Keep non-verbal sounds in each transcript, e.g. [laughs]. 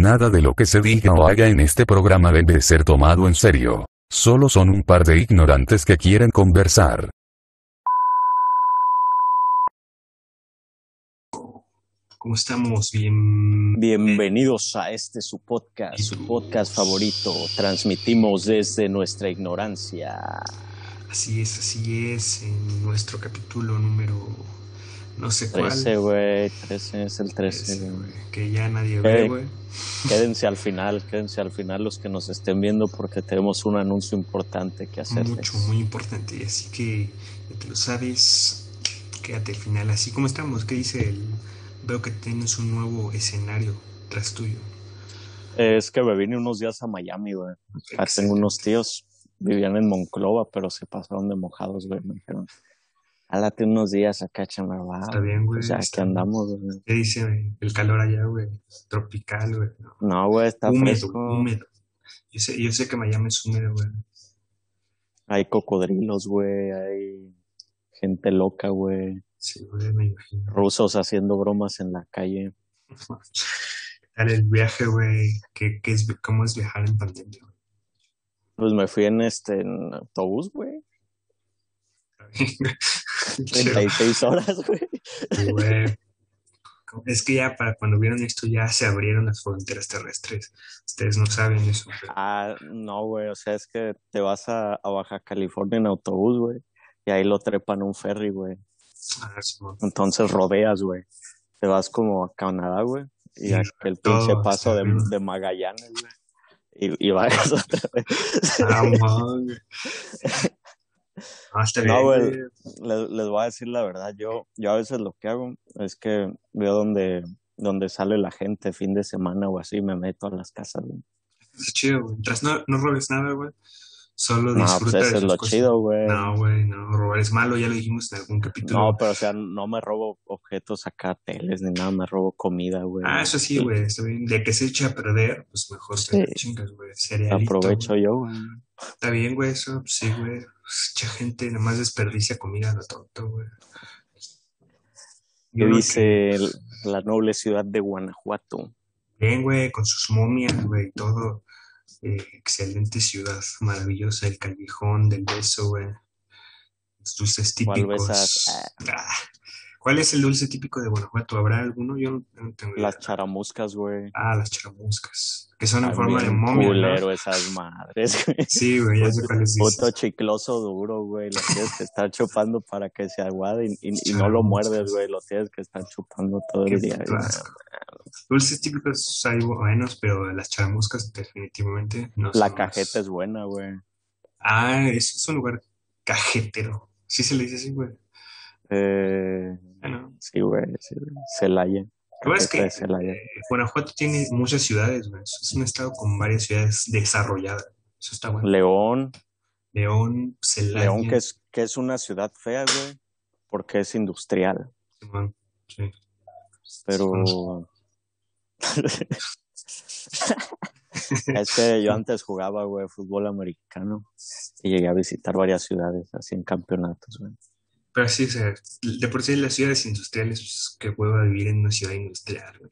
Nada de lo que se diga o haga en este programa debe ser tomado en serio. Solo son un par de ignorantes que quieren conversar. ¿Cómo estamos? Bien... Bienvenidos a este su podcast, su podcast favorito. Transmitimos desde nuestra ignorancia. Así es, así es, en nuestro capítulo número no sé cuál. 13, güey, 13 es el 13. Ese, güey. güey, que ya nadie ve, Eh, güey. Quédense al final, quédense al final los que nos estén viendo porque tenemos un anuncio importante que hacerles. Mucho, muy importante. Así que ya te lo sabes, quédate al final. Así como estamos, ¿qué dice el... Veo que tienes un nuevo escenario tras tuyo. Es que me vine unos días a Miami, güey. Ah, Tengo unos tíos, vivían en Monclova, pero se pasaron de mojados, güey. Me dijeron, álate unos días acá, chamarra. Está bien, güey. O sea, aquí andamos, güey. ¿Qué dice el calor allá, güey? Tropical, güey. No. No, güey, está húmedo, fresco. húmedo. Yo sé, yo sé que Miami es húmedo, güey. Hay cocodrilos, güey. Hay gente loca, güey. Sí, güey, me imagino. Rusos haciendo bromas en la calle. [laughs] Dale el viaje, güey. ¿Qué, qué es, ¿Cómo es viajar en pandemia? güey? Pues me fui en este en autobús, güey. [laughs] [laughs] 36 horas, güey. Sí, güey. Es que ya para cuando vieron esto ya se abrieron las fronteras terrestres. Ustedes no saben eso. güey. Ah, no, güey. O sea, es que te vas a, a Baja California en autobús, güey. Y ahí lo trepan un ferry, güey. Ah, Simón. Entonces rodeas, güey. Te vas como a Canadá, güey. Y Sí, aquel todo pinche paso de, Magallanes, güey. Y, y bajas [laughs] otra vez. [laughs] Ah, está No, güey. les, les voy a decir la verdad, yo, yo a veces lo que hago es que veo donde, donde sale la gente fin de semana o así, me meto a las casas. güey. Está chido, güey. Mientras no, no robes nada, güey. Solo No, disfruta pues de eso es sus lo cosas. chido, güey. No, güey, no. Robar es malo, ya lo dijimos en algún capítulo. No, pero o sea, no me robo objetos acá, teles ni nada, me robo comida, güey. Ah, eso sí, güey. está bien. De que se echa a perder, pues mejor Sí. la chingas, güey. Aprovecho yo, güey. Está bien, güey, eso, pues sí, güey. Pues, Mucha gente nada más desperdicia comida a lo tonto, güey. ¿Qué Yo lo dice el- la noble ciudad de Guanajuato? que- Bien, güey, con sus momias, güey, todo. Eh, excelente ciudad, maravillosa, el callejón del beso. Los dulces ¿Cuál típicos. besas? Ah, ¿Cuál es el dulce típico de Guanajuato? ¿Habrá alguno? Yo no, no tengo idea. Las charamuscas, güey. Ah, las charamuscas, que son en Ay, forma de momia, ¿no? culero esas madres, güey. Sí, güey, ya sé cuáles Puto dices. chicloso duro, güey. Lo tienes que estar chupando para que se aguade y, y- y no lo muerdes, güey. Lo tienes que estar chupando todo Qué el día. puto. Dulces típicos hay buenos, pero las charamuscas definitivamente no La son cajeta es buena, güey. Ah, eso es un lugar cajetero. Sí se le dice así, güey. Eh, Bueno, sí, güey. Sí. Celaya. Lo es que eh, Guanajuato tiene muchas ciudades, güey. Es un estado con varias ciudades desarrolladas. Eso está bueno. León. León, Celaya. León, que es, que es una ciudad fea, güey. Porque es industrial. Simón, sí. Pero. [laughs] es que yo antes jugaba, güey, fútbol americano. Y llegué a visitar varias ciudades así en campeonatos, güey. Pero sí, o sea, de por sí las ciudades industriales, pues, que puedo vivir en una ciudad industrial, güey.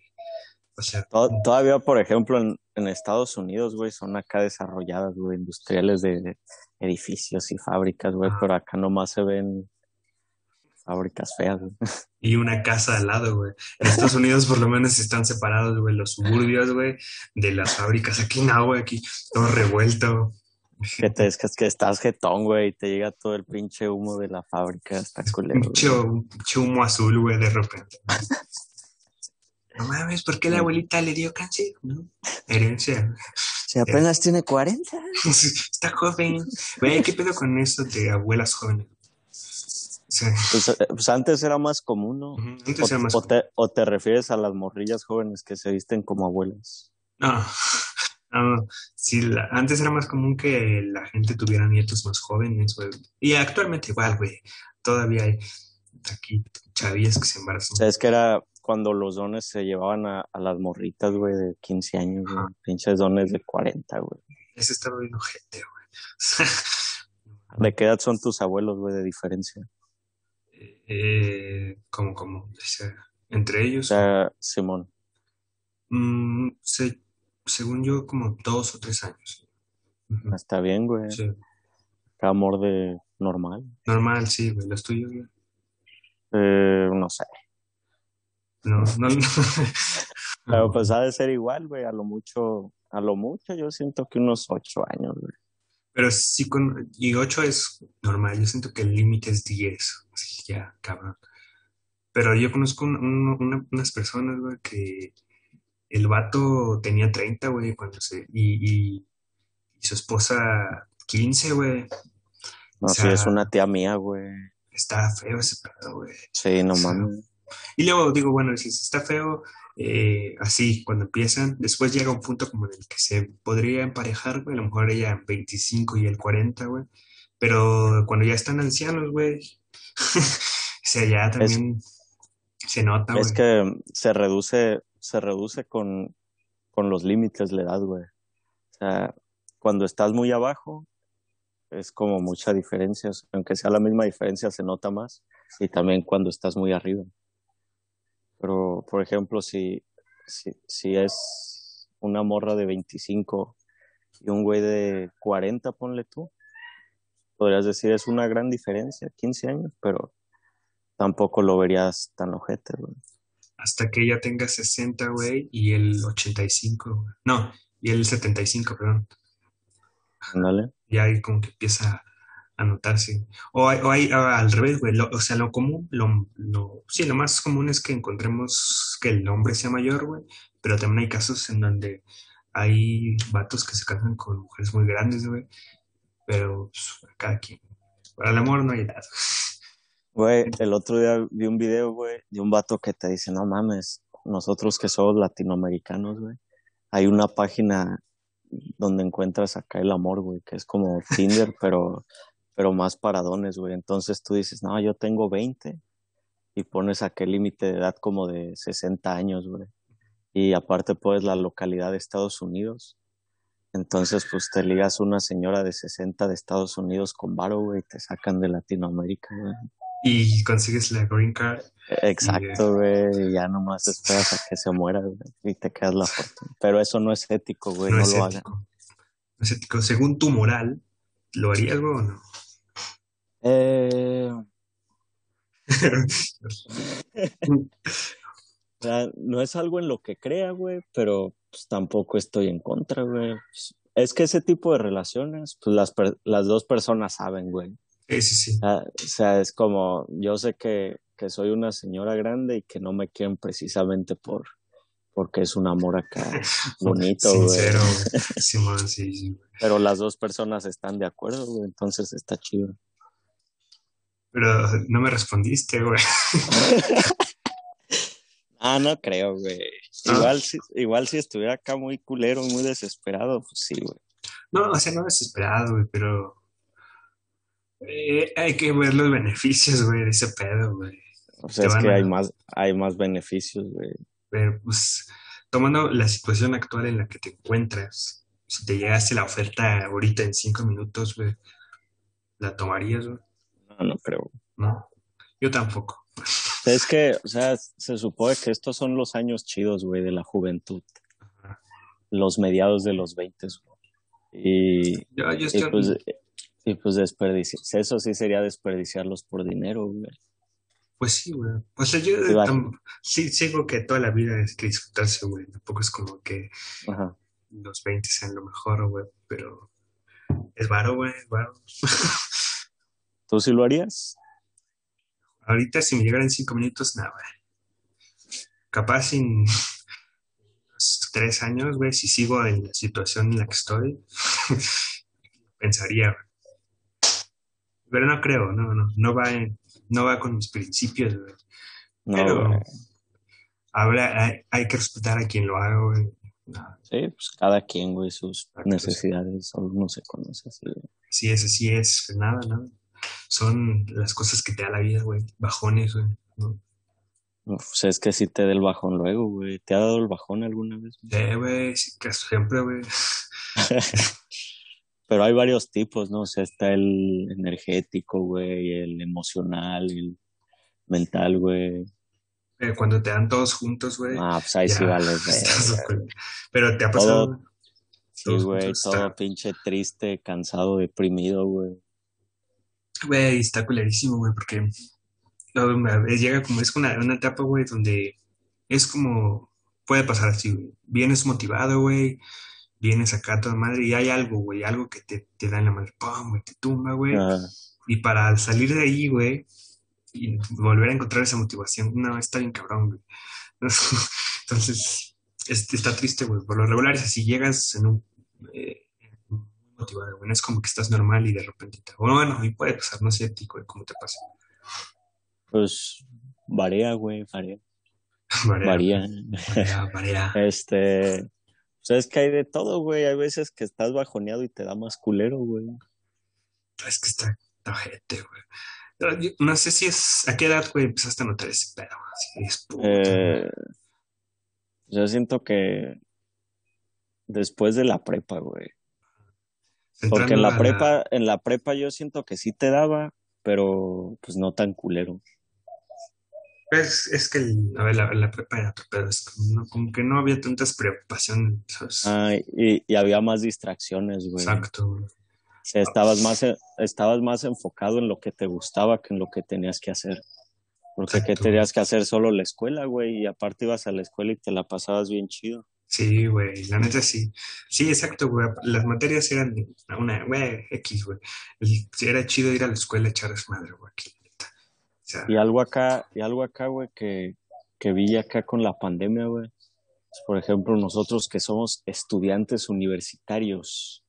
O sea, To- Todavía, por ejemplo, en, en Estados Unidos, güey, son acá desarrolladas, güey, industriales de, de edificios y fábricas, güey, Ah. pero acá nomás se ven fábricas feas, güey. [laughs] y una casa al lado, güey. En Estados Unidos por lo menos están separados, güey, los suburbios, güey, de las fábricas. Aquí no, güey, aquí todo revuelto. Que, te, es que, es que estás jetón, güey, y te llega todo el pinche humo de la fábrica, está culero, pinche humo azul, güey, de repente. [laughs] No mames, ¿por qué la abuelita le dio cáncer? ¿No? Herencia. Si apenas tiene 40. [laughs] Está joven. Güey, ¿qué pedo con eso de abuelas jóvenes? O sea, Pues, eh, pues antes era más común, ¿no? antes era más... O, o te, o te refieres a las morrillas jóvenes que se visten como abuelas. No, no, sí, la- antes era más común que la gente tuviera nietos más jóvenes, güey. Y actualmente igual, güey. Todavía hay aquí chavillas que se O embarazan. sea, es que era cuando los dones se llevaban a, a las morritas, güey, de 15 años, güey. Pinches dones de 40, güey. Ese estaba bien ojete, güey. [laughs] ¿De qué edad son tus abuelos, güey, de diferencia? eh, como, como, o sea, entre O ellos. sea, Simón. Mm, se según yo, como dos o tres años. Está bien, güey. Sí. Amor de normal. Normal, sí, güey. Los tuyos, güey. Eh, no sé. No, no, no. [laughs] Pero pues ha de ser igual, güey. A lo mucho, a lo mucho yo siento que unos ocho años, güey. Pero sí, con, y 8 es normal. Yo siento que el límite es 10. Así que ya, cabrón. Pero yo conozco un- un- una- unas personas, güey, que el vato tenía 30, güey, cuando se. Y, y, y su esposa 15, güey. No, O sí, es una tía mía, güey. Está feo ese pedo, güey. Sí, no O sea, mames. Y luego digo, bueno, si está feo, eh, así, cuando empiezan, después llega un punto como en el que se podría emparejar, güey, a lo mejor ella en 25 y el 40, güey, pero cuando ya están ancianos, güey, [laughs] o sea, ya Es, también se nota, es güey. que se reduce, se reduce con, con los límites la edad, güey. O sea, cuando estás muy abajo, es como mucha diferencia. Aunque sea la misma diferencia, se nota más. Y también cuando estás muy arriba. Pero, por ejemplo, si, si, si es una morra de 25 y un güey de 40, ponle tú, podrías decir es una gran diferencia, 15 años, pero tampoco lo verías tan ojete, güey. Hasta que ella tenga 60, güey, y el 85, güey. No, y el 75, perdón. Ándale. Ya ahí como que empieza a notarse. O, hay- o hay, ah, al revés, güey. lo- o sea, lo común, lo, lo, sí, lo más común es que encontremos que el hombre sea mayor, güey. Pero también hay casos en donde hay vatos que se casan con mujeres muy grandes, güey. Pero pues, cada quien. Para el amor no hay edad. Güey, el otro día vi un video, güey, de un vato que te dice, no mames, nosotros que somos latinoamericanos, güey, hay una página donde encuentras acá el amor, güey, que es como Tinder, [laughs] pero, pero más para dones, güey. Entonces tú dices, no, yo tengo 20 y pones aquel límite de edad como de 60 años, güey. Y aparte pues la localidad de Estados Unidos. Entonces, pues te ligas una señora de 60 de Estados Unidos con varo, güey, y te sacan de Latinoamérica, güey. Y consigues la green card. Eh, Exacto, güey, y ya nomás esperas a que se muera, güey, y te quedas la fortuna. Pero eso no es ético, güey, no no es lo hagan. ético. No es ético. Según tu moral, ¿lo harías, güey, o no? Eh, [laughs] o sea, no es algo en lo que crea, güey, pero pues, tampoco estoy en contra, güey. Es que ese tipo de relaciones, pues las, per- las dos personas saben, güey. Sí, sí, sí. Ah, o sea, es como, yo sé que, que soy una señora grande y que no me quieren precisamente por, porque es un amor acá [laughs] bonito, güey. Sincero, güey. [laughs] Sí, sí. güey. Pero las dos personas están de acuerdo, güey, entonces está chido. Pero no me respondiste, güey. [laughs] Ah, no creo, güey. Ah. Igual, si, igual si estuviera acá muy culero, muy desesperado, pues sí, güey. No, o sea, no desesperado, güey, pero eh, hay que ver los beneficios, güey, de ese pedo, güey. O sea, Te es que a- hay más, hay más beneficios, güey. Pero, pues, tomando la situación actual en la que te encuentras, si te llegase la oferta ahorita en cinco minutos, güey, ¿la tomarías, güey? No, no creo. No, yo tampoco. Es que, o sea, se supone que estos son los años chidos, güey, de la juventud. Ajá. Los mediados de los 20, güey. Y, Yo, yo y estoy, pues, y pues desperdiciar. Eso sí sería desperdiciarlos por dinero, güey. pues sí, güey. Pues yo Sí, tam- sí sigo que toda la vida es que disfrutarse, güey. Tampoco es como que Ajá. los 20 sean lo mejor, güey, pero es varo, güey, es varo. ¿Tú sí lo harías? Ahorita si me llegara en cinco minutos, nada, güey. Capaz en unos [laughs] tres años, güey, si sigo en la situación en la que estoy, [laughs] pensaría, güey. Pero no creo, no, no, no va, en- no va con mis principios, güey. No, Pero güey. habrá, hay, hay que respetar a quien lo haga, güey. No, Sí, pues cada quien, güey, sus Exacto, necesidades, uno se conoce así, güey. Así es, así es, pues nada, nada. Son las cosas que te da la vida, güey. Bajones, güey. ¿no? Pues es que si te da el bajón luego, güey. ¿Te ha dado el bajón alguna vez? güey? Sí, güey, sí, que siempre, güey. [laughs] Pero hay varios tipos, ¿no? O sea, está el energético, güey, el emocional, el mental, güey. Eh, Cuando te dan todos juntos, güey. Ah, pues ahí sí vale, [laughs] súper- Pero te ha pasado. Sí, güey, todo está- pinche triste, cansado, deprimido, güey. Güey, está culerísimo, güey, porque no, veces llega como, es una, una etapa, güey, donde es como, puede pasar así, güey. Vienes motivado, güey, vienes acá a toda madre y hay algo, güey, algo que te, te da en la madre, pum, güey, te tumba, güey. Y para salir de ahí, güey, y volver a encontrar esa motivación, no, está bien cabrón, güey. [laughs] Entonces, es- está triste, güey. Por lo regular es así, llegas en un... eh, motivado, güey. No es como que estás normal y de repente te... Bueno, bueno, y puede pasar, no sé a ti, güey, cómo te pasa. Pues varía, güey, varía. [laughs] Varía. marea, marea. [laughs] Este, pues es que hay de todo, güey. Hay veces que estás bajoneado y te da más culero, güey. Es que está, ojete, güey. No sé si es... ¿A qué edad, güey, empezaste a notar ese pedo? Así es puta. Eh, yo siento que después de la prepa, güey. Porque en la prepa, en la prepa yo siento que sí te daba, pero pues no tan culero. Es, es que, el- a ver, la, la prepa era otro pedo, es como, no- como que no había tantas preocupaciones, ¿sabes? Ah, y, y había más distracciones, güey. Exacto, güey. O sea, estabas más, estabas más enfocado en lo que te gustaba que en lo que tenías que hacer. Porque ¿qué Exacto. tenías que hacer solo la escuela, güey? Y aparte ibas a la escuela y te la pasabas bien chido. Sí, güey, la neta sí. Sí, exacto, güey. Las materias eran una, güey, X, güey. Era chido ir a la escuela a echar desmadre, güey, aquí, sea, Y algo acá, y algo acá, güey, que, que vi acá con la pandemia, güey. Por ejemplo, nosotros que somos estudiantes universitarios,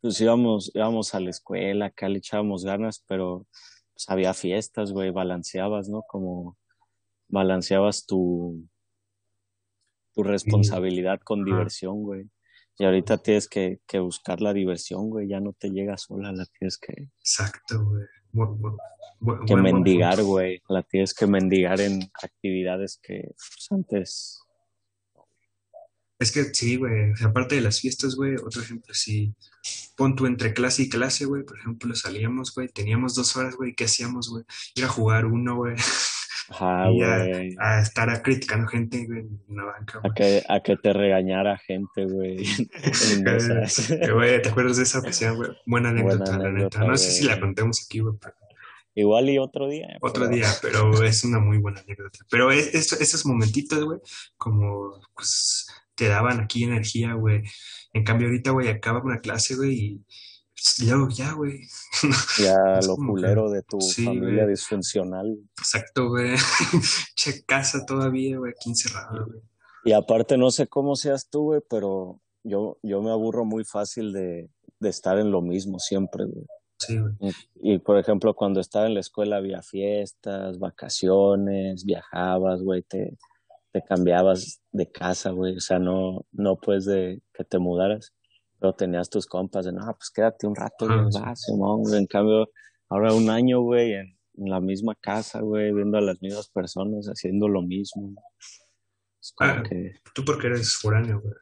pues íbamos, íbamos a la escuela, acá le echábamos ganas, pero pues había fiestas, güey, balanceabas, ¿no? Como balanceabas tu, tu responsabilidad con diversión, güey. Y ahorita tienes que, que buscar la diversión, güey, ya no te llega sola, la tienes que, exacto, güey. Bu- bu- bu- que mendigar, güey. La tienes que mendigar en actividades que pues, antes. Es que sí, güey. o sea, aparte de las fiestas, güey, otro ejemplo, si pon tú entre clase y clase, güey, por ejemplo, salíamos, güey, teníamos dos horas, güey, ¿qué hacíamos, güey? Ir a jugar uno, güey, [laughs] Ajá, y a, a estar criticando gente, güey, en la banca, A que, a que te regañara gente, güey. [laughs] güey, ¿te acuerdas de esa ocasión, güey? Buena anécdota, Buena la neta. anécdota, No sé si la contemos aquí, güey, pero Igual y otro día. otro pero- día, pero es una muy buena anécdota. Pero es- es- esos momentitos, güey, como pues te daban aquí energía, güey. En cambio, ahorita, güey, acaba una clase, güey, y pues, luego ya, güey. [laughs] Ya lo que- culero de tu sí, familia disfuncional. Exacto, güey. [laughs] Che, casa todavía, güey, aquí encerrada, güey. Y aparte, no sé cómo seas tú, güey, pero yo, yo me aburro muy fácil de, de estar en lo mismo siempre, güey. Sí, güey. Y por ejemplo, cuando estaba en la escuela había fiestas, vacaciones, viajabas, güey, te, te cambiabas de casa, güey. O sea, no, no pues de que te mudaras, pero tenías tus compas de, no, pues quédate un rato, Ah, güey, sí. va, Simón, güey. En cambio, ahora un año, güey, en, en la misma casa, güey, viendo a las mismas personas haciendo lo mismo. Es como Ah, que, Tú porque eres foráneo, güey.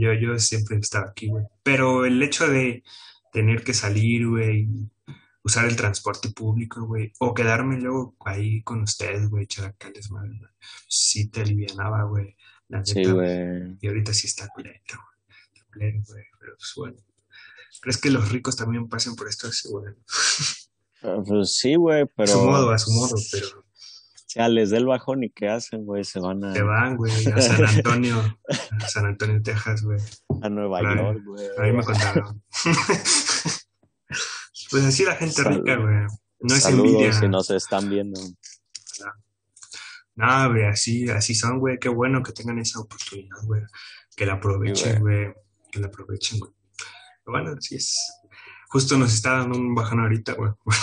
Yo, yo siempre estaba aquí, güey. Pero el hecho de tener que salir, güey, usar el transporte público, güey, o quedarme luego ahí con ustedes, güey, desmadre, güey, sí te alivianaba, güey, la sí, güey. Y ahorita sí está culero, güey. Güey, pero pues bueno. ¿Crees que los ricos también pasen por esto? Sí, güey. Ah, Pues sí, güey, A su modo, pero a su modo, pero o sea, les dé el bajón y qué hacen, güey, se van a, te van, güey, a San Antonio, [laughs] a San Antonio, Texas, güey. a Nueva York, güey. Ahí me contaron. [laughs] Pues así la gente Salud. rica, güey. No es Saludos envidia. si nos están viendo. No, güey, así, así son, güey. Qué bueno que tengan esa oportunidad, güey. Que la aprovechen, Sí, güey. Que la aprovechen, güey. Bueno, así es. Justo nos está dando un bajón ahorita, güey. [laughs] Por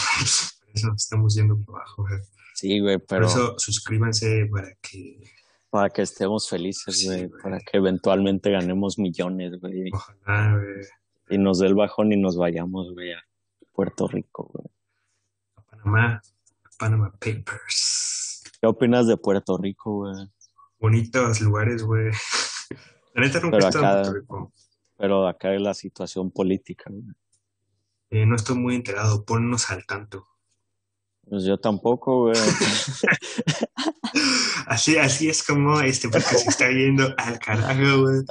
eso estamos yendo por abajo, güey. Sí, güey, Por pero eso suscríbanse para que, para que estemos felices, güey, para que eventualmente ganemos millones, güey, ojalá, güey, y nos dé el bajón y nos vayamos, güey, a Puerto Rico, güey. a Panamá, Panama Papers. ¿Qué opinas de Puerto Rico, güey? Bonitos lugares, güey. [laughs] La neta nunca he estado en Puerto Rico. Pero acá es la situación política, güey. Eh, no estoy muy enterado, ponnos al tanto. Pues yo tampoco, güey. [laughs] Así, así es como este porque se está yendo al carajo, güey.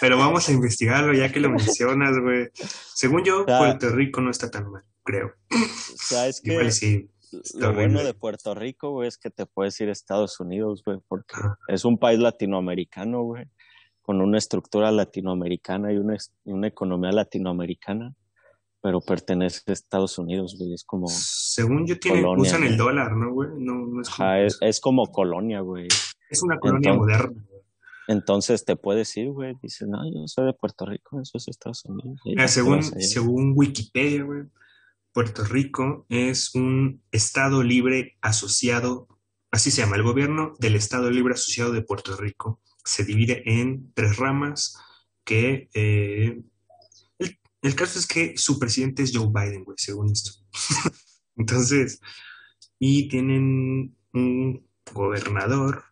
Pero vamos a investigarlo ya que lo mencionas, güey. Según yo. Puerto Rico no está tan mal, creo. O sea, es que Igual sí. está lo bueno de Puerto Rico, güey, es que te puedes ir a Estados Unidos, güey, porque es un país latinoamericano, güey, con una estructura latinoamericana y una, y una economía latinoamericana, pero pertenece a Estados Unidos, güey, es como, Según yo, tienen, Colonia, usan el dólar, ¿no, güey? No, no es, como- ajá, es, es como colonia, güey. es una colonia entonces- moderna. güey. Entonces te puedes ir, güey, dices, no, yo soy de Puerto Rico, eso es Estados Unidos. Mira, te según, según Wikipedia, güey, Puerto Rico es un Estado libre asociado, así se llama, el gobierno del Estado libre asociado de Puerto Rico. Se divide en tres ramas que... eh, el, el caso es que su presidente es Joe Biden, güey, según esto. [laughs] Entonces, y tienen un gobernador.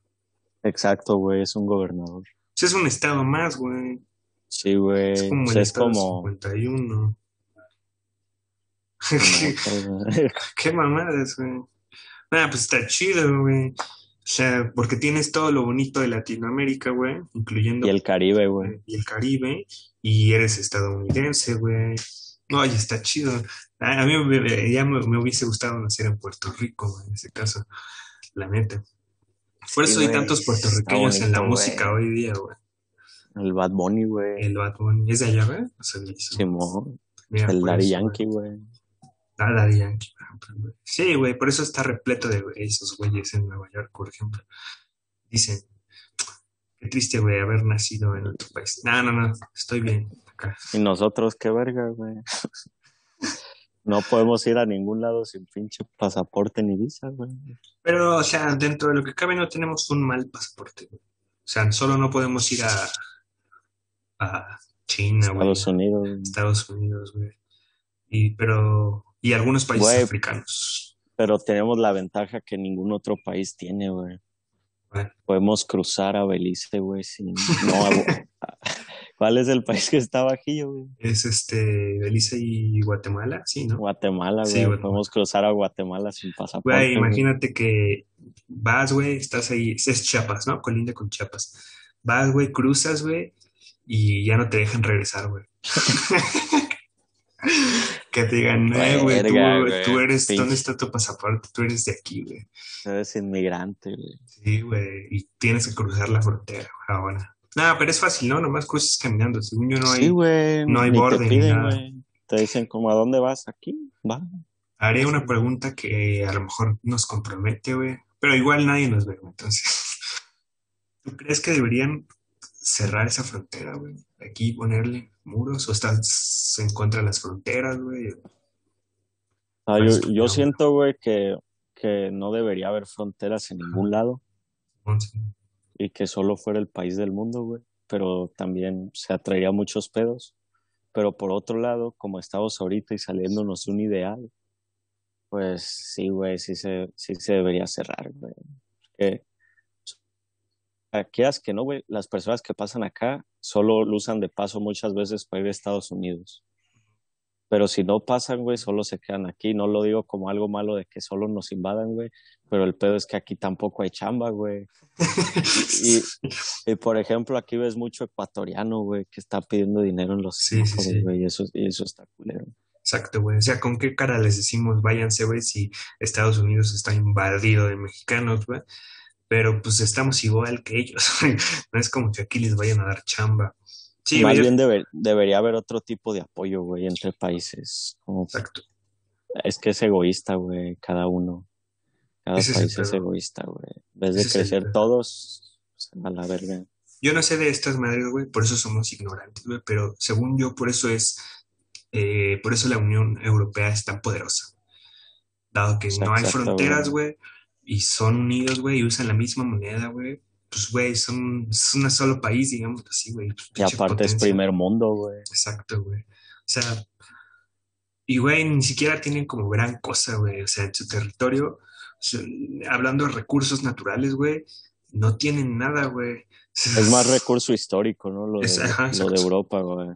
Exacto, güey, es un gobernador. Es un estado más, güey. Sí, güey, Es como o el sea, es estado como... 51. como otro, [laughs] Qué mamadas, güey. Ah, pues está chido, güey. O sea, porque tienes todo lo bonito de Latinoamérica, güey, incluyendo y el Caribe, güey. y el Caribe, y eres estadounidense, güey. Oye, está chido. A, mí me- ya me, me hubiese gustado nacer en Puerto Rico, güey, en ese caso, la neta. Por Sí, eso hay tantos puertorriqueños en la música hoy día, güey. El Bad Bunny, güey. El Bad Bunny, ¿es de allá, güey? O sea. Simón. Mira, El Daddy Yankee, güey. Ah, Daddy Yankee, ejemplo, güey. Sí, güey, por eso está repleto de esos güeyes en Nueva York, por ejemplo. Dicen, qué triste, güey, haber nacido en otro país. No, no, no, estoy bien acá. Y nosotros, qué verga, güey. [laughs] No podemos ir a ningún lado sin pinche pasaporte ni visa, güey. Pero, o sea, dentro de lo que cabe no tenemos un mal pasaporte, güey. O sea, solo no podemos ir a, a China, güey, Estados Unidos. güey. Estados Unidos, güey. Y, pero, y algunos países africanos. Pero tenemos la ventaja que ningún otro país tiene, güey. Bueno. Podemos cruzar a Belice, güey, sin... No, [laughs] ¿Cuál es el país que está bajillo, güey? Es este, Belice y Guatemala, sí, ¿no? Guatemala, Sí, güey. Guatemala. Podemos cruzar a Guatemala sin pasaporte. Güey, güey. imagínate que vas, güey, estás ahí, es Chiapas, ¿no? Colinda con Chiapas. Vas, güey, cruzas, güey, y ya no te dejan regresar, güey. [laughs] Que te digan, no, güey, tú, tú eres, ¿dónde está tu pasaporte? Tú eres de aquí, güey. Eres inmigrante, güey. Sí, güey, y tienes que cruzar la frontera güey, ahora. No, pero es fácil, ¿no? Nomás cruzas caminando. Según yo no hay. Sí, güey. no hay borde te ni nada. güey. Te dicen como, ¿a dónde vas? Aquí, va. Haré una pregunta que a lo mejor nos compromete, güey, pero igual nadie nos ve, güey, entonces. [laughs] ¿Tú crees que deberían cerrar esa frontera, güey? Aquí ponerle muros o estás en contra de las fronteras, güey? O sea, Pues, yo, yo no. siento, güey, que, que no debería haber fronteras en ningún lado y que solo fuera el país del mundo, güey. Pero también se atraería muchos pedos. Pero por otro lado, como estamos ahorita y saliéndonos de un ideal, pues sí, güey, sí se, sí se debería cerrar, güey. Porque, quieras que no, güey, las personas que pasan acá solo lo usan de paso muchas veces para ir a Estados Unidos. Pero si no pasan, güey, solo se quedan aquí. No lo digo como algo malo de que solo nos invadan, güey. Pero el pedo es que aquí tampoco hay chamba, güey. Y, [laughs] y, por ejemplo, aquí ves mucho ecuatoriano, güey, que está pidiendo dinero en los Sí, sí, sí. güey. Y eso, y eso está culero. Exacto, güey. O sea, ¿con qué cara les decimos váyanse, güey, si Estados Unidos está invadido de mexicanos, güey? Pero pues estamos igual que ellos. [laughs] No es como que aquí les vayan a dar chamba. Sí, Más bien debe- debería haber otro tipo de apoyo, güey, entre países. Como- Exacto. es que es egoísta, güey, cada uno. Cada Ese país es egoísta, güey. En vez de Ese crecer todos, pues, a la verga. Yo no sé de estas madres, güey, por eso somos ignorantes, güey, pero según yo, por eso es, eh, por eso la Unión Europea es tan poderosa. Dado que no hay fronteras, güey. Y son unidos, güey, y usan la misma moneda, güey, pues, güey, son, es un solo país, digamos así, güey. pues, Y aparte es primer mundo, güey. Exacto, güey. O sea, y güey, ni siquiera tienen como gran cosa, güey. O sea, en su territorio, o sea, hablando de recursos naturales, güey, no tienen nada, güey. Es más [laughs] recurso histórico, ¿no? Lo de, Es- ajá, lo de exacto. Europa, güey.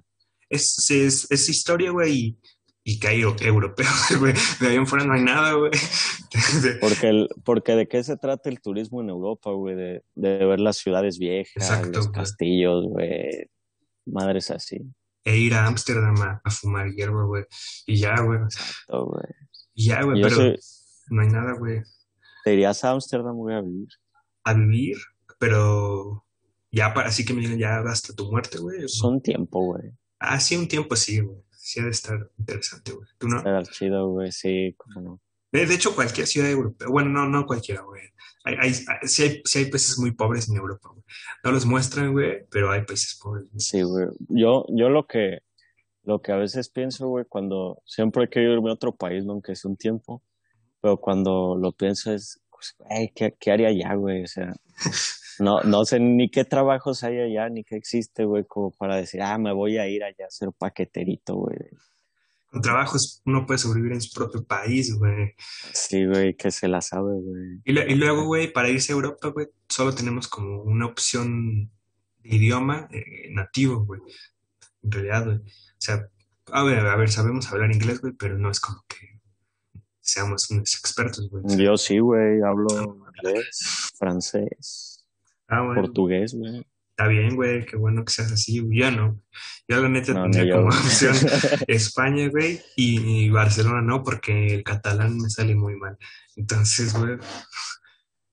Es, es, es historia, güey, y y que hay europeos, [laughs] güey. De ahí en fuera no hay nada, güey. Porque, el, porque de qué se trata el turismo en Europa, güey, de, de ver las ciudades viejas, Exacto, los castillos, güey, madres así. E ir a Ámsterdam a, a fumar hierba, güey. Y ya, güey. Y ya, güey, pero soy- no hay nada, güey. te irías a Ámsterdam, güey, a vivir. A vivir, pero ya para así que me digan ya hasta tu muerte, güey. Son tiempo, güey. Ah, sí, un tiempo sí, güey. Sí ha de estar interesante, güey. ¿Tú no? Estar chido, güey, sí, cómo no. De, de hecho, cualquier ciudad europea, bueno, no, no cualquiera, güey. Hay, hay, hay- sí, hay, sí hay países muy pobres en Europa, güey. No los muestran, güey, pero hay países pobres. güey. Sí, güey. Yo, yo lo que, lo que a veces pienso, güey, cuando siempre he querido irme a otro país, ¿no? aunque sea un tiempo, pero cuando lo pienso es, pues, güey, ¿qué, qué haría allá, güey? O sea, [laughs] no, no sé ni qué trabajos hay allá, ni qué existe, güey, como para decir, ah, me voy a ir allá a ser paqueterito, güey. Con trabajos uno puede sobrevivir en su propio país, güey. Sí, güey, que se la sabe, güey. Y, luego, güey, para irse a Europa, güey, solo tenemos como una opción de idioma eh, nativo, güey. En realidad, güey. O sea, a ver, a ver, sabemos hablar inglés, güey, pero no es como que seamos unos expertos, güey. Yo sí, güey, hablo inglés, francés, Ah, bueno, portugués, güey. está bien, güey, qué bueno que seas así, güey. Yo no. Yo la neta No, yo, como opción [laughs] España, güey, y, y Barcelona no, porque el catalán me sale muy mal. Entonces, güey,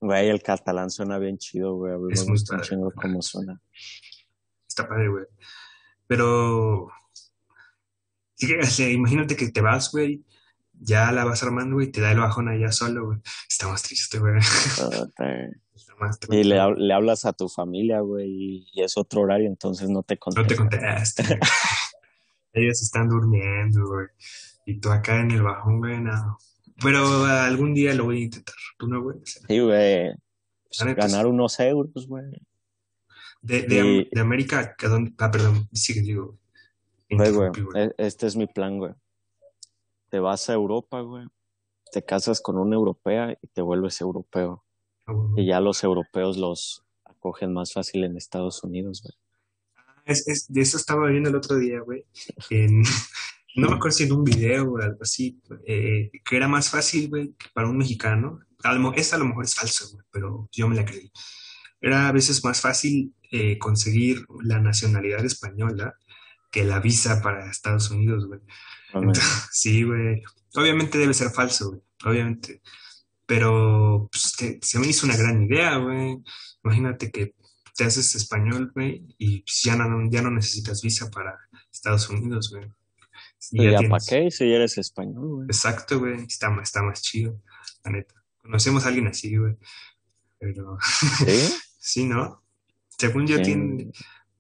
Güey, el catalán suena bien chido, güey. Es muy padre. cómo suena. está padre, güey. Pero, sí que, o sea, imagínate que te vas, güey, ya la vas armando, güey, y te da el bajón allá solo, güey. Está más triste, güey. Más Y le, le hablas a tu familia, güey, y, es otro horario, entonces no te No te güey. [laughs] [laughs] Ellos están durmiendo, güey. Y tú acá en el bajón, güey, no. Pero algún día lo voy a intentar. ¿Tú no, güey? Sí, güey. Pues, ganar unos euros, güey. de, de, Am- Y- de América, ¿a dónde? Ah, perdón, sigue, digo. Güey, güey, Interrumpí, güey. e- este es mi plan, güey. Te vas a Europa, güey. Te casas con una europea y te vuelves europeo. Ah. Y ya los europeos los acogen más fácil en Estados Unidos, güey. Es, es- de eso estaba viendo el otro día, güey. En- [laughs] no me acuerdo si en un video o algo así, eh, que era más fácil, güey, para un mexicano. A lo esta a lo mejor es falso, güey, pero yo me la creí. Era a veces más fácil eh, conseguir la nacionalidad española que la visa para Estados Unidos, güey. [laughs] Sí, güey. Obviamente debe ser falso, güey. Obviamente. Pero pues, te- se me hizo una gran idea, güey. Imagínate que te haces español, güey, y pues, ya no, ya no necesitas visa para Estados Unidos, güey. Y ¿Y ya ya tienes- para qué? Si eres español, güey. Exacto, güey. Está, más- está más chido, la neta. Conocemos a alguien así, güey. Pero ¿Sí? [laughs] sí, ¿no? Según yo tiene,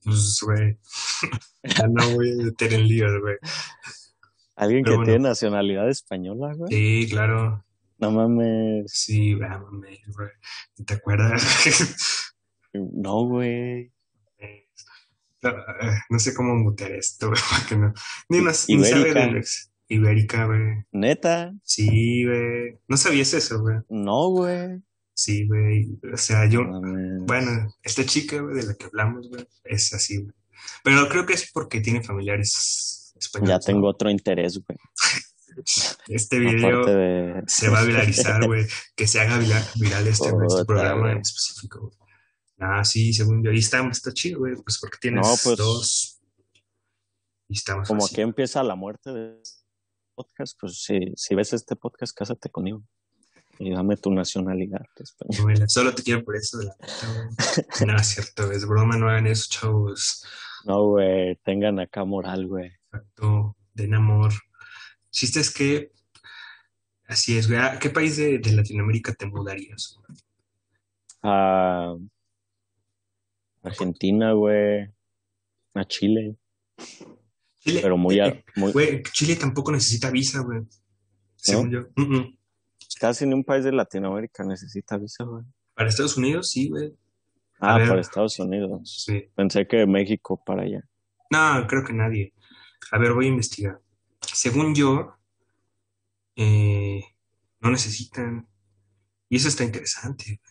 pues, güey. [laughs] Ya no voy a meter en líos, güey. ¿Alguien que bueno. tiene nacionalidad española, güey? Sí, claro. No mames. Sí, güey, mames, güey. ¿Te acuerdas? [laughs] No, güey. No sé cómo mutear esto, güey, [laughs] porque no. Ni, no, ni sabe ex. Ibérica, güey. ¿Neta? Sí, güey. No sabías eso, güey. No, güey. Sí, güey. O sea, yo. Mames. Bueno, esta chica, güey, de la que hablamos, güey, es así, güey. Pero creo que es porque tiene familiares españoles. Ya ¿no? tengo otro interés, güey. [laughs] Este video de... se va a viralizar, güey. [laughs] Que se haga vira- viral este, este programa en específico. Ah, sí, según yo. Y está, está chido, güey, pues porque tienes No, pues, dos. Y estamos Como así. aquí empieza la muerte de podcast, pues si, si ves este podcast, cásate conmigo. Y dame tu nacionalidad. Güey, Solo te quiero por eso, la. No, es [laughs] cierto, es broma, no hagan eso, chavos. No, güey, tengan acá moral, güey. Exacto, den amor. Chiste es que, así es, güey. ¿A qué país de, de Latinoamérica te mudarías? A Argentina, güey. A Chile. Chile, Pero muy, a- muy Güey, Chile tampoco necesita visa, güey. Según yo. Casi ni un país de Latinoamérica necesita visa, güey. Para Estados Unidos, sí, güey. A Ah, ver. por Estados Unidos. Sí. Pensé que México para allá. No, creo que nadie. A ver, voy a investigar. Según yo, eh, no necesitan. Y eso está interesante.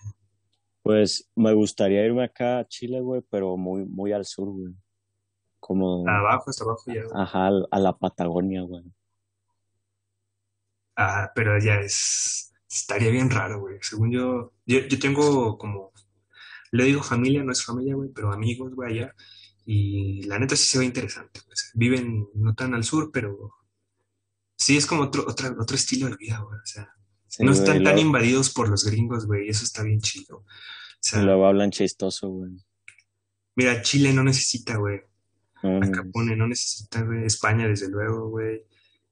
Pues me gustaría irme acá a Chile, güey, pero muy, muy al sur, güey. Como, Abajo, hasta abajo ya. güey. ajá, a la Patagonia, güey. Ah, pero ya es, estaría bien raro, güey. Según yo, yo, yo tengo como, le digo familia, no es familia, güey, pero amigos, güey, allá. Y la neta sí se ve interesante. pues. Viven no tan al sur, pero sí es como otro, otra, otro estilo de vida, güey. O sea, Sí, no güey, están tan invadidos por los gringos, güey. y Eso está bien chido. O sea, luego hablan chistoso, güey. mira, Chile no necesita, güey. No, Acá pone, no necesita, güey. España, desde luego, güey.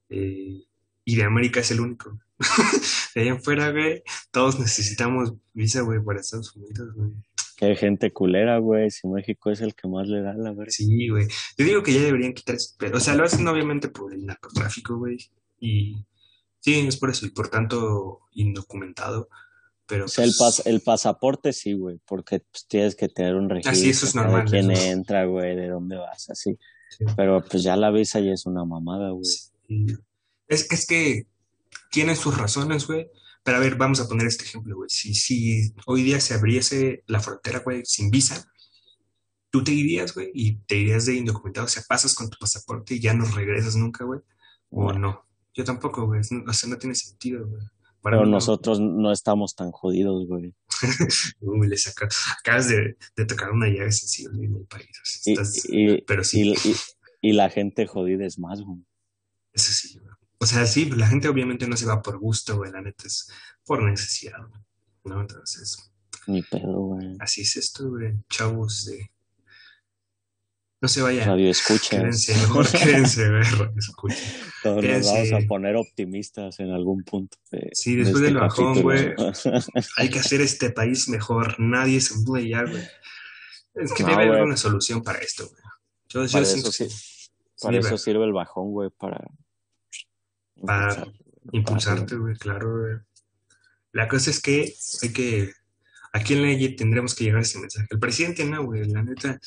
Eh, y de América es el único. [laughs] de ahí en fuera, güey, todos necesitamos visa, güey, para Estados Unidos, güey. Que hay gente culera, güey. Si México es el que más le da, la verdad. Sí, güey. Yo digo que ya deberían quitar eso, pero, o sea, lo hacen obviamente por el narcotráfico, güey. Y sí, es por eso, y por tanto indocumentado. Pero O sea, el, pues, pas- el pasaporte sí, güey, porque pues, tienes que tener un registro Ah, sí, eso es normal, de quién entra, güey, de dónde vas, así. Sí. Pero pues ya la visa ya es una mamada, güey. sí. Es, es que tienen sus razones, güey. Pero a ver, vamos a poner este ejemplo, güey. Si, si hoy día se abriese la frontera, güey, sin visa, tú te irías, güey, y te irías de indocumentado. O sea, pasas con tu pasaporte y ya no regresas nunca, güey. O no. Yo tampoco, güey. O sea, no tiene sentido, güey. Pero mí nosotros no estamos tan jodidos, güey. [laughs] Uy, le saca- acabas de, de tocar una llave sensible en el país. Y, pero sí, y la gente jodida es más, güey. eso sí. güey. O sea, sí, la gente obviamente no se va por gusto, güey. La neta es por necesidad, güey, ¿no? Entonces, Ni pedo, güey. así es esto, güey. Chavos de. No se vayan. Radio escucha. Quédense, mejor [laughs] quédense, güey. escucha. Todos nos quédense. vamos a poner optimistas en algún punto. de- Sí, de después este del bajón, capítulo. [laughs] Hay que hacer este país mejor. Nadie se mude ya, güey. Es que No, debe haber güey. una solución para esto, güey. Yo, yo Para eso sí. Para Sí, eso güey. sirve el bajón, güey, para Para impulsar, impulsarte, güey, claro, güey. La cosa es que hay que. Aquí en la tendremos que llegar ese mensaje. El presidente no, güey, la neta.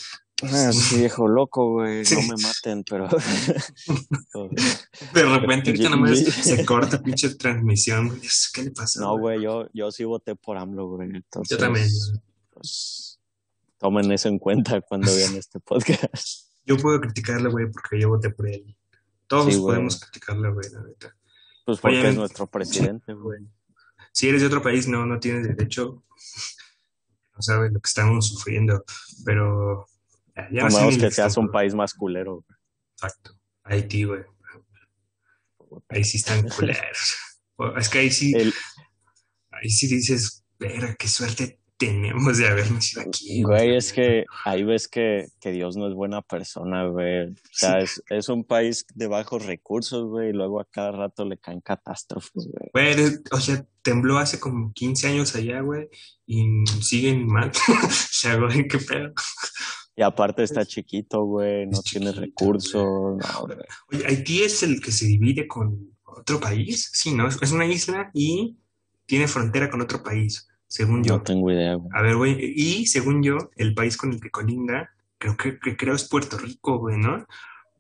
Ah, sí, viejo loco, güey. Sí. No me maten, pero. [laughs] De repente, ahorita nomás se corta pinche transmisión, güey. ¿Qué le pasa? no, güey, yo, yo sí voté por AMLO, güey. Entonces, Yo también. pues, tomen eso en cuenta cuando vean este podcast. Yo puedo criticarle, güey, porque yo voté por él. Todos Sí, podemos criticarle, güey, la neta. Pues porque Oye, es nuestro presidente, güey. Si eres de otro país, no, no tienes derecho. No sabes lo que estamos sufriendo, pero. Ya, no ni que seas un país más culero. Exacto. Haití, güey. Ahí sí están culeros. [laughs] Es que ahí sí, El, ahí sí dices, verga, qué suerte tenemos de haber nacido aquí. Güey, es que ahí ves que, que Dios no es buena persona, güey. O sea, es, es un país de bajos recursos, güey, y luego a cada rato le caen catástrofes, güey. Güey, o sea, tembló hace como 15 años allá, güey, y siguen mal. [laughs] o sea, güey, qué pedo. Y aparte está chiquito, güey, no tiene recursos. no. Oye, Haití es el que se divide con otro país. Sí, ¿no? Es una isla y tiene frontera con otro país, según yo. No tengo idea, güey. A ver, güey, y según yo, el país con el que colinda, creo que, que creo es Puerto Rico, güey, ¿no?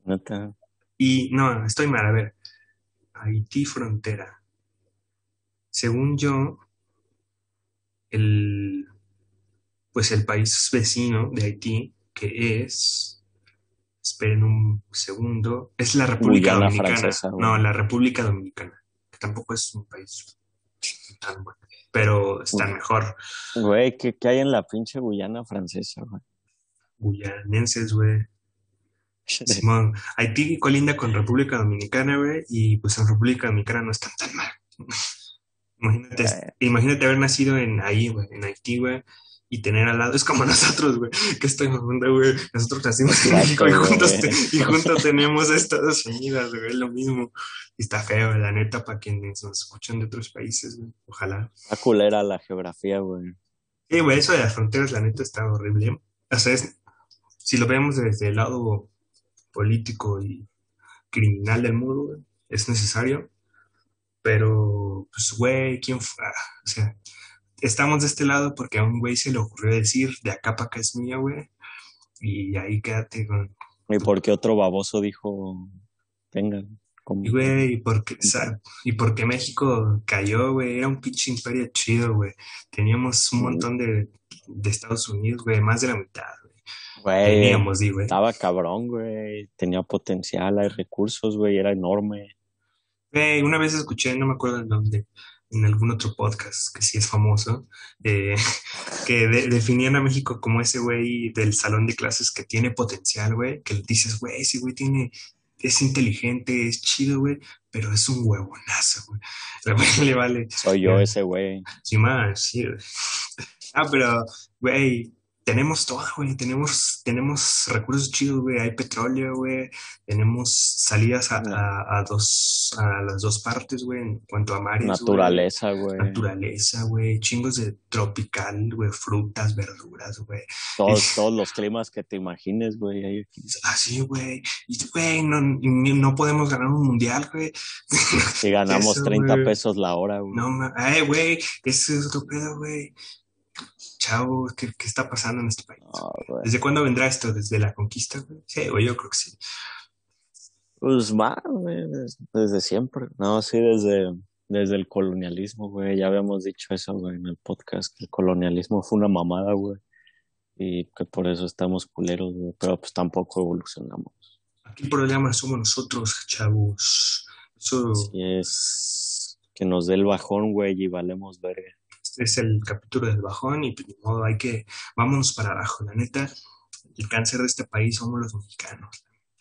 Neta. Y no, estoy mal, a ver. Haití frontera. Según yo, el pues el país vecino de Haití, que es, esperen un segundo, es la República Guyana Dominicana. Francesa. No, la República Dominicana, que tampoco es un país tan bueno, pero está Uy. mejor. Güey, ¿qué, qué hay en la pinche Guyana francesa, güey? Guyanenses, güey. [laughs] Simón, Haití colinda con República Dominicana, güey, y pues en República Dominicana no están tan mal. [laughs] Imagínate, imagínate haber nacido en ahí, güey, en Haití, güey, y tener al lado, es como [laughs] nosotros, güey, que estoy mamando, güey, nosotros nacimos en México y juntos, te- y [laughs] juntos tenemos Estados Unidos, güey, es lo mismo. Y está feo, la neta, para quienes nos escuchan de otros países, güey, ojalá. Está culera la geografía, güey. Sí, güey, eso de las fronteras, la neta, está horrible. O sea, es- si lo vemos desde el lado político y criminal del mundo, güey, es necesario. Pero, pues, güey, ¿quién fue? Ah, O sea, estamos de este lado porque a un güey se le ocurrió decir, de acá para acá es mía, güey. Y ahí quédate con... Y porque otro baboso dijo, vengan. como- Y, güey, y porque, y porque México cayó, güey, era un pinche imperio chido, güey. Teníamos un montón de, de Estados Unidos, güey, más de la mitad, güey. Güey, Teníamos, di, güey. estaba cabrón, güey. Tenía potencial, hay recursos, güey, era enorme. Güey, una vez escuché, no me acuerdo en dónde, en algún otro podcast que sí es famoso, eh, [laughs] que de- definían a México como ese güey del salón de clases que tiene potencial, güey, que dices, güey, ese güey tiene, es inteligente, es chido, güey, pero es un huevonazo, güey. [laughs] Le vale. Soy yo ese güey. Sí, más, sí. [laughs] Ah, pero, güey, tenemos todo, güey. Tenemos, tenemos recursos chidos, güey. Hay petróleo, güey. Tenemos salidas a, a- a dos, a las dos partes, güey, en cuanto a mares. Naturaleza, güey. Naturaleza, güey. Chingos de tropical, güey. Frutas, verduras, güey. Todos, todos los climas que te imagines, güey. Así, güey. Y, güey, no, no podemos ganar un mundial, güey. Y ganamos Eso, 30 güey. pesos la hora, güey. No, ay, güey, ese es otro pedo, güey. Chavo, ¿qué, qué está pasando en este país? No. ¿Desde cuándo vendrá esto? ¿Desde la conquista, güey? Sí, güey, yo creo que sí. Pues güey, des- desde siempre. No, sí, desde, desde el colonialismo, güey. Ya habíamos dicho eso, güey, en el podcast, que el colonialismo fue una mamada, güey. Y que por eso estamos culeros, güey. Pero pues tampoco evolucionamos. Aquí el problema somos nosotros, chavos. Eso Así es que nos dé el bajón, güey, y valemos verga. Este es el capítulo del bajón y pues, ni modo, hay que, vámonos para abajo. La neta, el cáncer de este país somos los mexicanos.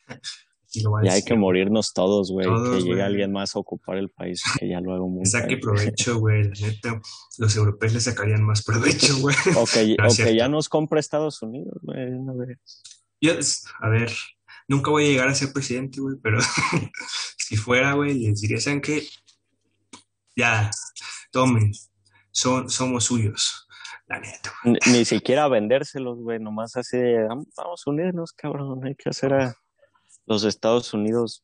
[laughs] Y lo hay que morirnos todos, güey. Que llegue alguien más a ocupar el país que ya Que saque provecho, [laughs] güey. La neta, los europeos le sacarían más provecho, güey. [laughs] O que, No o es que cierto. ya nos compre Estados Unidos, güey. Yo, a ver, nunca voy a llegar a ser presidente, güey, pero si fuera, güey, les diría, ¿saben qué? Ya, tomen, son, somos suyos, la neta. Ni, ni siquiera vendérselos, güey. Nomás así de, "Vam- vamos a unirnos, cabrón. Hay que hacer a los Estados Unidos.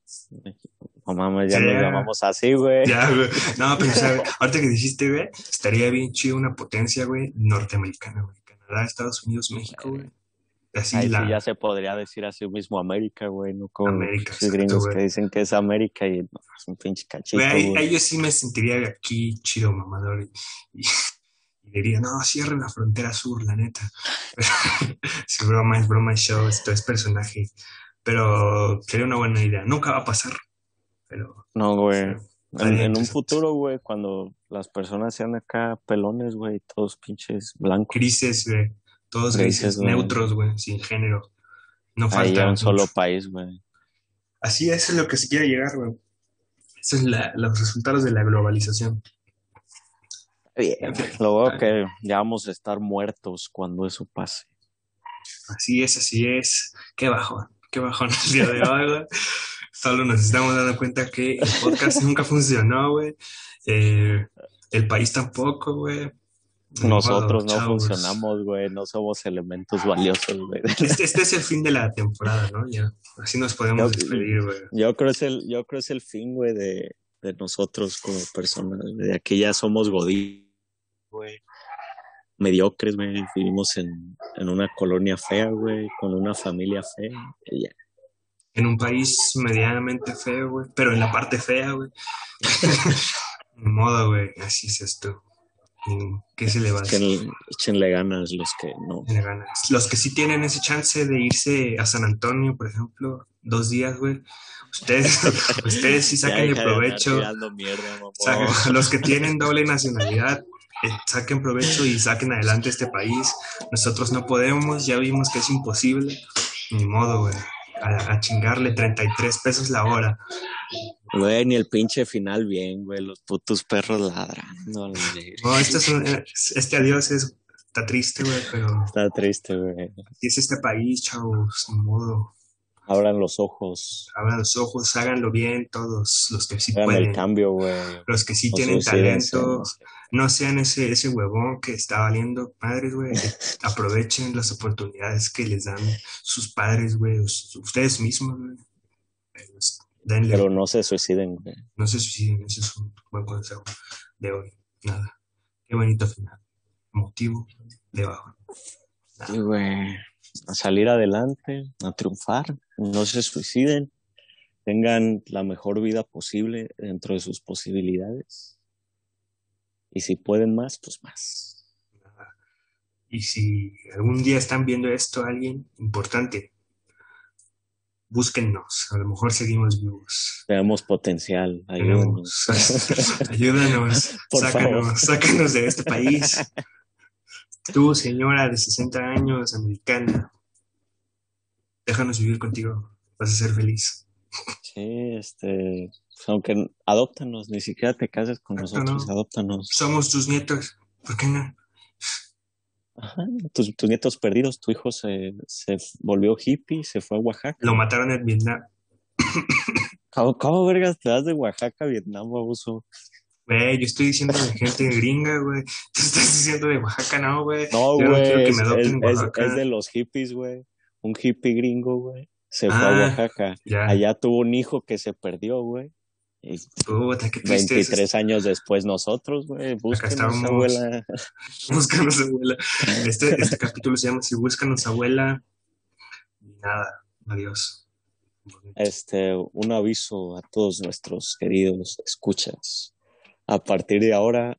No mames, ya Sí. nos llamamos así, güey. Ya, güey. [laughs] No, pero, o sea, ahorita que dijiste, güey, estaría bien chido una potencia, güey, norteamericana, güey. Canadá, Estados Unidos, México, güey. Así Ahí la... sí ya se podría decir así mismo América, güey. No como América, los exacto, gringos güey. que dicen que es América y no, es un pinche cachito, Güey, ahí, güey. ahí yo sí me sentiría aquí chido, mamador. Y, y- y diría, no, cierren la frontera sur, la neta. [laughs] es broma, es broma, es show, esto es personaje. Pero sería una buena idea. Nunca va a pasar. Pero No, güey. En, un futuro, güey, cuando las personas sean acá pelones, güey, todos pinches blancos. grises, güey. Todos güey. neutros, güey, sin género. No falta. un solo país, güey. Así es lo que se quiere llegar, güey. Esos son la- los resultados de la globalización. Bien. Lo veo que ya vamos a estar muertos cuando eso pase. Así es, así es. Qué bajón, qué bajón el día de hoy, güey. [laughs] Solo nos estamos dando cuenta que el podcast nunca funcionó, güey. Eh, el país tampoco, güey. Nosotros no chavos. funcionamos, güey. No somos elementos valiosos, güey. [laughs] Este, este es el fin de la temporada, ¿no? Ya, así nos podemos Yo- despedir, güey. Yo creo es el, yo creo es el fin, güey, de, de nosotros como personas. De aquí ya somos godín, güey. Mediocres, güey. Vivimos en, en una colonia fea, güey, con una familia fea. y ya. En un país medianamente feo, güey. Pero en la parte fea, güey. [laughs] [laughs] Ni modo, güey. Así es esto. ¿Qué se le va a hacer? Échenle ganas los que no. Ganas. Los que sí tienen ese chance de irse a San Antonio, por ejemplo, dos días, güey. Ustedes, [laughs] ustedes sí saquen provecho. mierda. Saquen- los que tienen doble nacionalidad, eh, saquen provecho y saquen adelante este país. Nosotros no podemos, ya vimos que es imposible. Ni modo, güey. A, a chingarle 33 pesos la hora. Güey, ni el pinche final bien, güey. Los putos perros ladrando. la verga. No, este, es un- este adiós es, está triste, güey, pero Está triste, güey. así es este país, chavos. Modo. Abran los ojos. Abran los ojos, háganlo bien todos los que sí Hagan pueden. el cambio, güey. Los que sí No tienen talento, no no sean ese, ese huevón que está valiendo padres, güey. [laughs] Aprovechen las oportunidades que les dan sus padres, güey, ustedes mismos, güey. Denle, Pero no se suiciden, güey. no se suiciden, ese es un buen consejo de hoy. Nada. Qué bonito final. Motivo de abajo. Sí, güey. A salir adelante, a triunfar. No se suiciden. Tengan la mejor vida posible dentro de sus posibilidades. Y si pueden más, pues más. Y si algún día están viendo esto, alguien importante, búsquennos, a lo mejor seguimos vivos. Tenemos potencial, ayúdanos. [laughs] [laughs] Ayúdanos, Por sácanos, favor. sácanos de este país. Tú, señora de 60 años, americana, déjanos vivir contigo, vas a ser feliz. Sí, este, pues, aunque adóptanos, ni siquiera te cases con nosotros, adóptanos. Somos tus nietos, ¿por qué no? Ajá, tus, tus nietos perdidos, tu hijo se, se volvió hippie, se fue a Oaxaca. Lo mataron en Vietnam. ¿Cómo, cómo vergas te das de Oaxaca a Vietnam, baboso? Güey, yo estoy diciendo de gente gringa, güey. [laughs] Tú estás diciendo de Oaxaca, no, güey. No, güey, es, es- Oaxaca. de los hippies, güey. Un hippie gringo, güey. Se fue Ah. a Oaxaca. Ya. Allá tuvo un hijo que se perdió, güey. Y Puta, qué triste. 23 años después nosotros, güey. Estábamos. abuela. [laughs] Búscanos, abuela. Este, este capítulo se llama Si búscanos, abuela. Nada, adiós. Este, un aviso a todos nuestros queridos escuchas. A partir de ahora,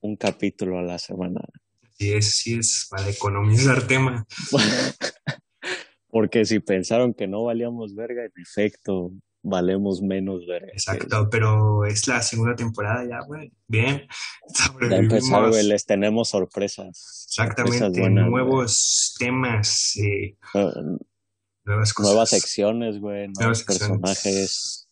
un capítulo a la semana. Así es, así es, para economizar tema. [laughs] Porque si pensaron que no valíamos verga, en efecto, valemos menos verga. Exacto, pero es la segunda temporada ya, güey. Bien. [laughs] Ya empezar, güey, les tenemos sorpresas. Exactamente, Sorpresas buenas, nuevos temas, eh, Eh, nuevas cosas. Nuevas secciones, güey, nuevos personajes.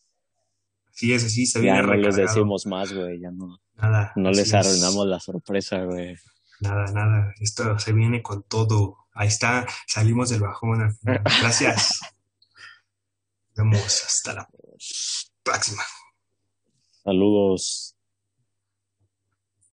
Sí, es así, se Ya viene no les decimos más, güey, ya no, Nada. no les es. arruinamos la sorpresa, güey. Nada, nada. Esto se viene con todo. Ahí está, salimos del bajón al final. [laughs] Gracias. Nos vemos hasta la próxima. Saludos.